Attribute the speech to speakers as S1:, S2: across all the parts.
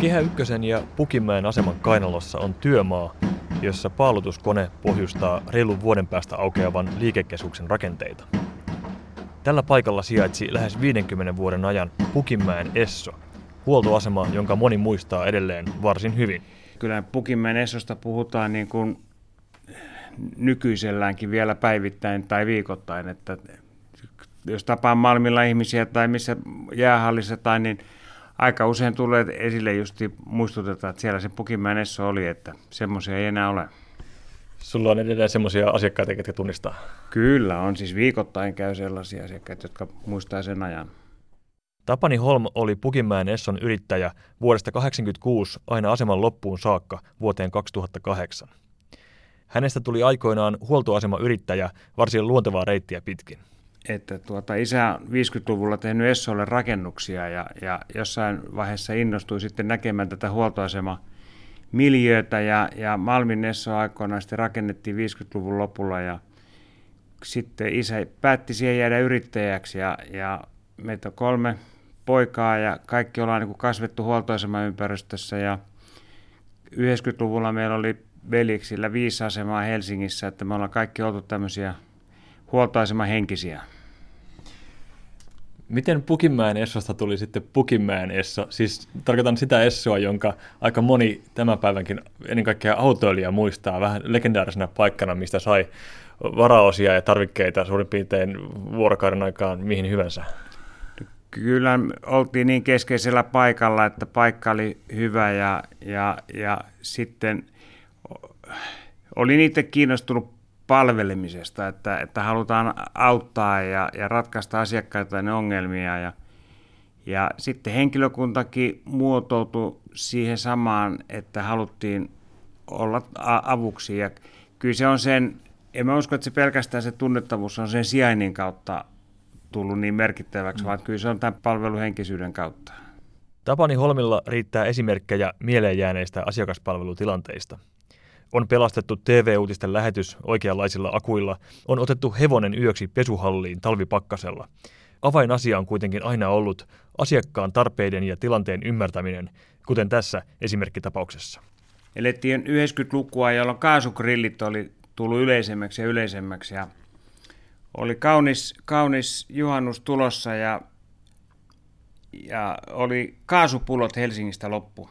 S1: Kehä Ykkösen ja Pukimäen aseman kainalossa on työmaa, jossa paalutuskone pohjustaa reilun vuoden päästä aukeavan liikekeskuksen rakenteita. Tällä paikalla sijaitsi lähes 50 vuoden ajan Pukimäen Esso, huoltoasema, jonka moni muistaa edelleen varsin hyvin.
S2: Kyllä Pukimäen Essosta puhutaan niin kuin nykyiselläänkin vielä päivittäin tai viikoittain, että jos tapaan Malmilla ihmisiä tai missä jäähallissa tai niin aika usein tulee esille justi muistutetaan, että siellä se Pukimäen Esso oli, että semmoisia ei enää ole.
S1: Sulla on edelleen semmoisia asiakkaita, jotka tunnistaa?
S2: Kyllä, on siis viikoittain käy sellaisia asiakkaita, jotka muistaa sen ajan.
S1: Tapani Holm oli Pukimäen Esson yrittäjä vuodesta 1986 aina aseman loppuun saakka vuoteen 2008. Hänestä tuli aikoinaan huoltoasemayrittäjä varsin luontevaa reittiä pitkin.
S2: Että tuota, isä on 50-luvulla tehnyt Essolle rakennuksia ja, ja jossain vaiheessa innostui sitten näkemään tätä huoltoasema miljöötä ja, ja Malmin Esso aikoinaan sitten rakennettiin 50-luvun lopulla ja sitten isä päätti siihen jäädä yrittäjäksi ja, ja meitä on kolme poikaa ja kaikki ollaan niin kuin kasvettu huoltoasemaympäristössä ja 90-luvulla meillä oli veliksillä viisi asemaa Helsingissä, että me ollaan kaikki oltu tämmöisiä huoltoasemahenkisiä.
S1: Miten Pukimäen Essosta tuli sitten Pukimäen Esso? Siis tarkoitan sitä Essoa, jonka aika moni tämän päivänkin ennen kaikkea autoilija muistaa vähän legendaarisena paikkana, mistä sai varaosia ja tarvikkeita suurin piirtein vuorokauden aikaan mihin hyvänsä.
S2: Kyllä oltiin niin keskeisellä paikalla, että paikka oli hyvä ja, ja, ja sitten olin itse kiinnostunut palvelemisesta, että, että halutaan auttaa ja, ja ratkaista asiakkaita ne ongelmia. Ja, ja sitten henkilökuntakin muotoutui siihen samaan, että haluttiin olla avuksi. Ja kyllä se on sen, en mä usko, että se pelkästään se tunnettavuus on sen sijainnin kautta tullut niin merkittäväksi, mm. vaan kyllä se on tämän palveluhenkisyyden kautta.
S1: Tapani Holmilla riittää esimerkkejä mieleenjääneistä asiakaspalvelutilanteista. On pelastettu TV-uutisten lähetys oikeanlaisilla akuilla, on otettu hevonen yöksi pesuhalliin talvipakkasella. Avainasia on kuitenkin aina ollut asiakkaan tarpeiden ja tilanteen ymmärtäminen, kuten tässä esimerkkitapauksessa.
S2: Elettiin 90-lukua, jolloin kaasugrillit oli tullut yleisemmäksi ja yleisemmäksi. Ja oli kaunis, kaunis juhannus tulossa ja, ja oli kaasupulot Helsingistä loppu.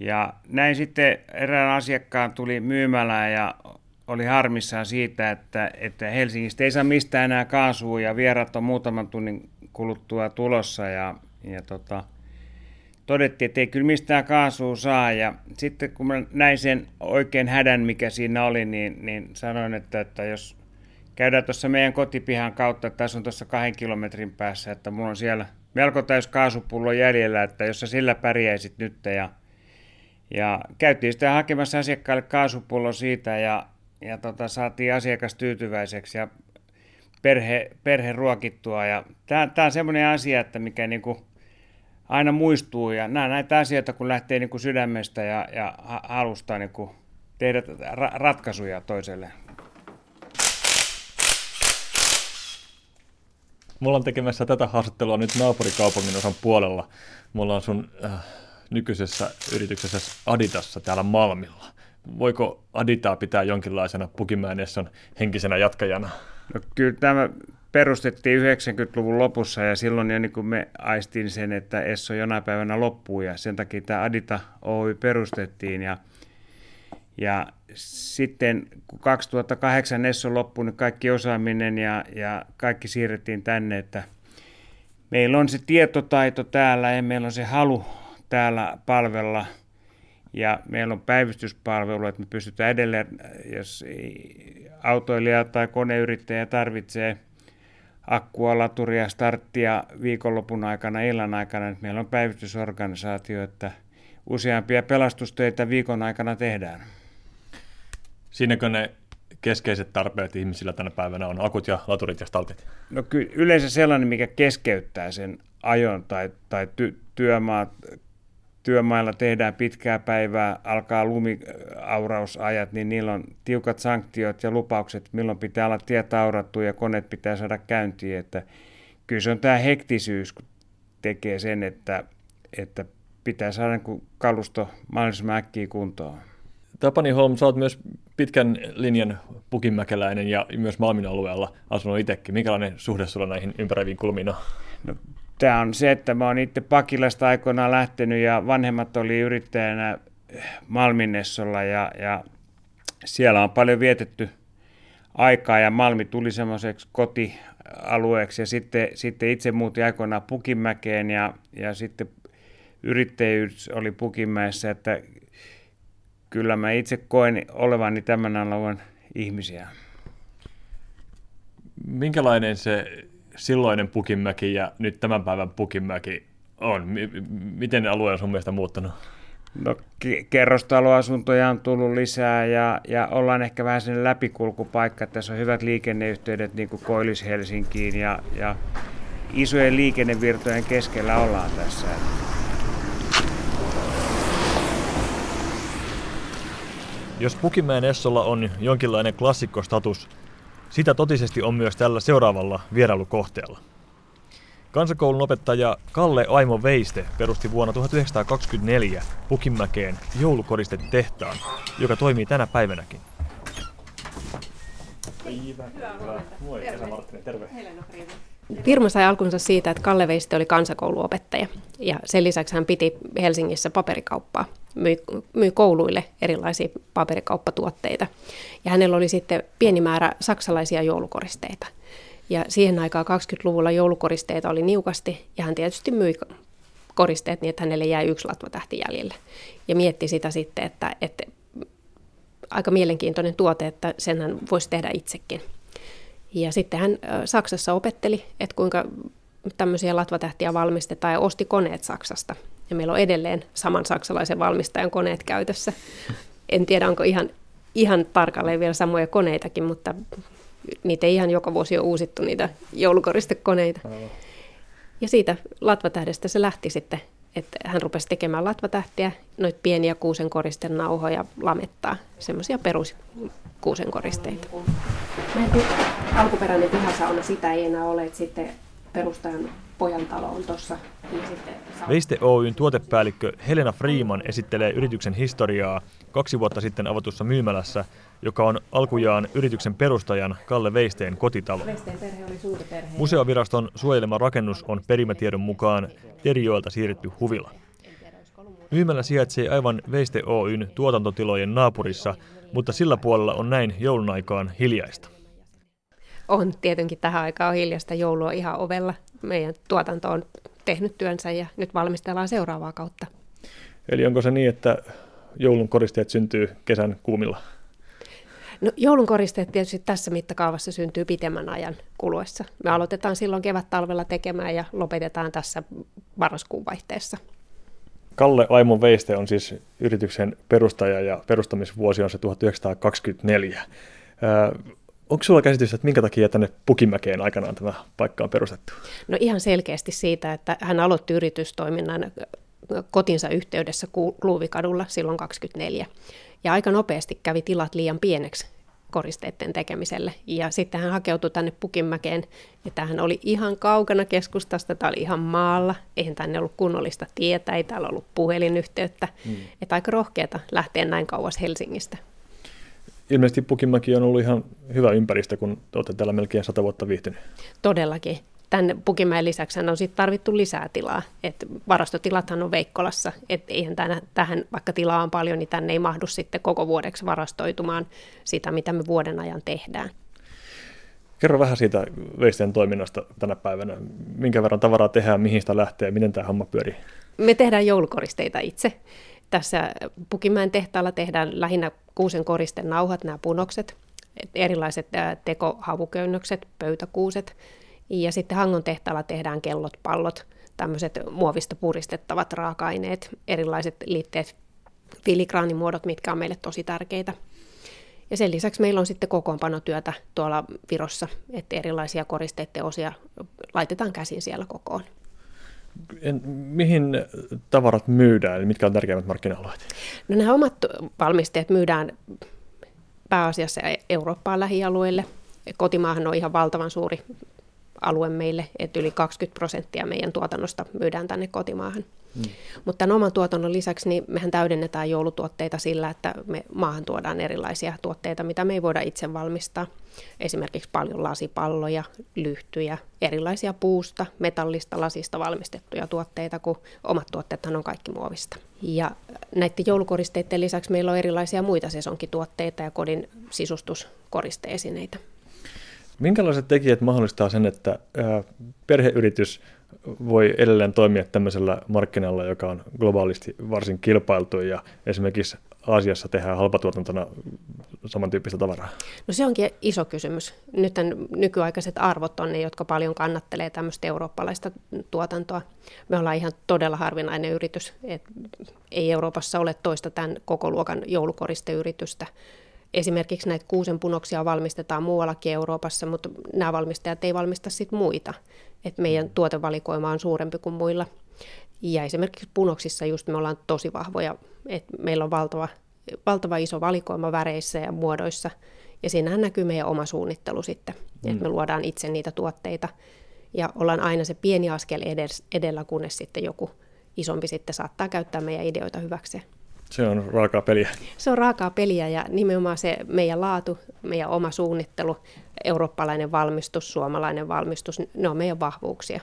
S2: Ja näin sitten erään asiakkaan tuli myymälään ja oli harmissaan siitä, että, että Helsingistä ei saa mistään enää kaasua ja vierat on muutaman tunnin kuluttua tulossa ja, ja tota, todettiin, että ei kyllä mistään kaasua saa. Ja sitten kun mä näin sen oikein hädän, mikä siinä oli, niin, niin sanoin, että, että jos käydään tuossa meidän kotipihan kautta, että tässä on tuossa kahden kilometrin päässä, että mulla on siellä melko täys kaasupullo jäljellä, että jos sä sillä pärjäisit nyt ja ja käytiin sitten hakemassa asiakkaalle kaasupullo siitä ja, ja tota, saatiin asiakas tyytyväiseksi ja perhe, perhe ruokittua. Ja tämä on semmoinen asia, että mikä niinku aina muistuu ja nämä näitä asioita, kun lähtee niinku sydämestä ja, ja halustaa niinku tehdä ra- ratkaisuja toiselle.
S1: Mulla on tekemässä tätä haastattelua nyt naapurikaupungin osan puolella. Mulla on sun äh, nykyisessä yrityksessä Aditassa täällä Malmilla. Voiko Aditaa pitää jonkinlaisena Pukimäen Esson henkisenä jatkajana?
S2: No, kyllä tämä perustettiin 90-luvun lopussa ja silloin jo niin kuin me aistin sen, että Esso jonain päivänä loppuu ja sen takia tämä Adita Oy perustettiin ja, ja sitten kun 2008 Esso loppui, niin kaikki osaaminen ja, ja kaikki siirrettiin tänne, että meillä on se tietotaito täällä ja meillä on se halu täällä palvella ja meillä on päivystyspalvelu, että me pystytään edelleen, jos autoilija tai koneyrittäjä tarvitsee akkua, laturia, starttia viikonlopun aikana, illan aikana, että meillä on päivystysorganisaatio, että useampia pelastustöitä viikon aikana tehdään.
S1: Siinäkö ne keskeiset tarpeet ihmisillä tänä päivänä on akut ja laturit ja startit?
S2: No kyllä yleensä sellainen, mikä keskeyttää sen ajon tai, tai ty, työmaat, työmailla tehdään pitkää päivää, alkaa lumiaurausajat, niin niillä on tiukat sanktiot ja lupaukset, milloin pitää olla tiet aurattu ja koneet pitää saada käyntiin. Että kyllä se on tämä hektisyys, kun tekee sen, että, että pitää saada niin kalusto mahdollisimman äkkiä kuntoon.
S1: Tapani Holm, sä oot myös pitkän linjan pukimäkeläinen ja myös Malmin alueella asunut itsekin. Minkälainen suhde sulla näihin ympäröiviin kulmiin on?
S2: No, tämä on se, että mä oon itse Pakilasta aikoinaan lähtenyt ja vanhemmat oli yrittäjänä Malminnessolla ja, ja siellä on paljon vietetty aikaa ja Malmi tuli semmoiseksi kotialueeksi ja sitten, sitten itse muutin aikoinaan Pukimäkeen ja, ja sitten yrittäjyys oli Pukimäessä, että kyllä mä itse koen olevani tämän alueen ihmisiä.
S1: Minkälainen se silloinen Pukimäki ja nyt tämän päivän Pukimäki on? Miten alue on sun mielestä muuttanut?
S2: No, kerrostaloasuntoja on tullut lisää ja, ja ollaan ehkä vähän sen läpikulkupaikka. Tässä on hyvät liikenneyhteydet niin kuin Koillis-Helsinkiin ja, ja isojen liikennevirtojen keskellä ollaan tässä.
S1: Jos Pukimäen Essolla on jonkinlainen klassikkostatus, sitä totisesti on myös tällä seuraavalla vierailukohteella. Kansakoulun opettaja Kalle Aimo Veiste perusti vuonna 1924 Pukimäkeen joulukoristetehtaan, joka toimii tänä päivänäkin.
S3: Moi, Esa Marttinen, terve. Firma sai alkunsa siitä, että Kalle Veiste oli kansakouluopettaja ja sen lisäksi hän piti Helsingissä paperikauppaa, myi, myi kouluille erilaisia paperikauppatuotteita. Ja hänellä oli sitten pieni määrä saksalaisia joulukoristeita. Ja siihen aikaan 20-luvulla joulukoristeita oli niukasti ja hän tietysti myi koristeet niin, että hänelle jäi yksi latvatähti jäljelle. Ja mietti sitä sitten, että, että aika mielenkiintoinen tuote, että sen hän voisi tehdä itsekin. Ja sitten hän Saksassa opetteli, että kuinka tämmöisiä latvatähtiä valmistetaan ja osti koneet Saksasta. Ja meillä on edelleen saman saksalaisen valmistajan koneet käytössä. En tiedä, onko ihan, ihan tarkalleen vielä samoja koneitakin, mutta niitä ei ihan joka vuosi ole uusittu, niitä joulukoristekoneita. Ja siitä latvatähdestä se lähti sitten, että hän rupesi tekemään latvatähtiä, noita pieniä kuusenkoristen nauhoja lamettaa, semmoisia perus kuusenkoristeita. alkuperäinen pihasauna, sitä ei enää ole, että sitten perustajan pojan talo on tuossa.
S1: Veiste Oyn tuotepäällikkö Helena Freeman esittelee yrityksen historiaa kaksi vuotta sitten avatussa myymälässä, joka on alkujaan yrityksen perustajan Kalle Veisteen kotitalo.
S3: Veisteen perhe oli suuri perhe.
S1: Museoviraston suojelema rakennus on perimätiedon mukaan Terijoelta siirretty huvila. Myymälä sijaitsee aivan Veiste Oyn tuotantotilojen naapurissa, mutta sillä puolella on näin joulun aikaan hiljaista.
S3: On tietenkin tähän aikaan hiljasta joulua ihan ovella. Meidän tuotanto on tehnyt työnsä ja nyt valmistellaan seuraavaa kautta.
S1: Eli onko se niin, että joulun koristeet syntyy kesän kuumilla?
S3: No, joulun koristeet tietysti tässä mittakaavassa syntyy pitemmän ajan kuluessa. Me aloitetaan silloin kevät-talvella tekemään ja lopetetaan tässä marraskuun vaihteessa.
S1: Kalle Aimon Veiste on siis yrityksen perustaja ja perustamisvuosi on se 1924. onko sulla käsitys, että minkä takia tänne Pukimäkeen aikanaan tämä paikka on perustettu?
S3: No ihan selkeästi siitä, että hän aloitti yritystoiminnan kotinsa yhteydessä Kluuvikadulla silloin 24. Ja aika nopeasti kävi tilat liian pieneksi koristeiden tekemiselle. Ja sitten hän hakeutui tänne Pukinmäkeen, ja tämähän oli ihan kaukana keskustasta, tämä oli ihan maalla, eihän tänne ollut kunnollista tietä, ei täällä ollut puhelinyhteyttä. Mm. Että aika rohkeata lähteä näin kauas Helsingistä.
S1: Ilmeisesti Pukinmäki on ollut ihan hyvä ympäristö, kun olette täällä melkein sata vuotta viihtynyt.
S3: Todellakin tämän Pukimäen lisäksi on sitten tarvittu lisää tilaa. Et varastotilathan on Veikkolassa, et eihän tänä, tähän, vaikka tilaa on paljon, niin tänne ei mahdu sitten koko vuodeksi varastoitumaan sitä, mitä me vuoden ajan tehdään.
S1: Kerro vähän siitä veisten toiminnasta tänä päivänä. Minkä verran tavaraa tehdään, mihin sitä lähtee miten tämä homma pyörii?
S3: Me tehdään joulukoristeita itse. Tässä Pukimäen tehtaalla tehdään lähinnä kuusen koristen nauhat, nämä punokset, erilaiset tekohavuköynnökset, pöytäkuuset, ja sitten Hangon tehtaalla tehdään kellot, pallot, tämmöiset muovista puristettavat raaka-aineet, erilaiset liitteet, filigraanimuodot, mitkä on meille tosi tärkeitä. Ja sen lisäksi meillä on sitten kokoonpanotyötä tuolla Virossa, että erilaisia koristeiden osia laitetaan käsin siellä kokoon.
S1: En, mihin tavarat myydään, eli mitkä on tärkeimmät markkina-alueet?
S3: No nämä omat valmisteet myydään pääasiassa Eurooppaan lähialueille. Kotimaahan on ihan valtavan suuri alue meille, että yli 20 prosenttia meidän tuotannosta myydään tänne kotimaahan. Mm. Mutta tämän oman tuotannon lisäksi niin mehän täydennetään joulutuotteita sillä, että me maahan tuodaan erilaisia tuotteita, mitä me ei voida itse valmistaa. Esimerkiksi paljon lasipalloja, lyhtyjä, erilaisia puusta, metallista, lasista valmistettuja tuotteita, kun omat tuotteethan on kaikki muovista. Ja näiden joulukoristeiden lisäksi meillä on erilaisia muita sesonkituotteita ja kodin sisustuskoristeesineitä.
S1: Minkälaiset tekijät mahdollistaa sen, että perheyritys voi edelleen toimia tämmöisellä markkinalla, joka on globaalisti varsin kilpailtu ja esimerkiksi Aasiassa tehdään halpatuotantona samantyyppistä tavaraa?
S3: No se onkin iso kysymys. Nyt nykyaikaiset arvot on ne, jotka paljon kannattelee tämmöistä eurooppalaista tuotantoa. Me ollaan ihan todella harvinainen yritys. Et ei Euroopassa ole toista tämän koko luokan joulukoristeyritystä. Esimerkiksi näitä kuusen punoksia valmistetaan muuallakin Euroopassa, mutta nämä valmistajat ei valmista sit muita. Et meidän tuotevalikoima on suurempi kuin muilla. Ja esimerkiksi punoksissa just me ollaan tosi vahvoja, että meillä on valtava, valtava iso valikoima väreissä ja muodoissa. Ja siinähän näkyy meidän oma suunnittelu sitten, mm. että me luodaan itse niitä tuotteita. Ja ollaan aina se pieni askel edellä, kunnes sitten joku isompi sitten saattaa käyttää meidän ideoita hyväkseen.
S1: Se on raakaa peliä.
S3: Se on raakaa peliä ja nimenomaan se meidän laatu, meidän oma suunnittelu, eurooppalainen valmistus, suomalainen valmistus, ne on meidän vahvuuksia.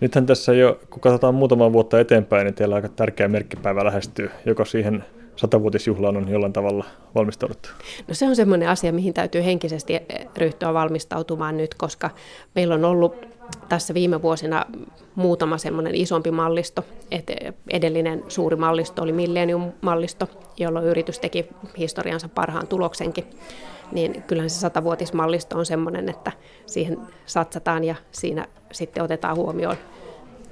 S1: Nythän tässä jo, kun katsotaan muutaman vuotta eteenpäin, niin teillä aika tärkeä merkkipäivä lähestyy, joka siihen satavuotisjuhlaan on jollain tavalla valmistauduttu?
S3: No se on semmoinen asia, mihin täytyy henkisesti ryhtyä valmistautumaan nyt, koska meillä on ollut tässä viime vuosina muutama semmoinen isompi mallisto. Et edellinen suuri mallisto oli Millennium-mallisto, jolloin yritys teki historiansa parhaan tuloksenkin. Niin kyllähän se satavuotismallisto on semmoinen, että siihen satsataan ja siinä sitten otetaan huomioon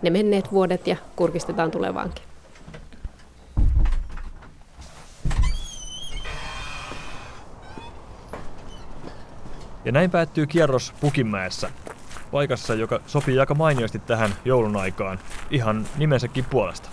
S3: ne menneet vuodet ja kurkistetaan tulevaankin.
S1: Ja näin päättyy kierros Pukinmäessä, paikassa, joka sopii aika mainiosti tähän joulun aikaan, ihan nimensäkin puolesta.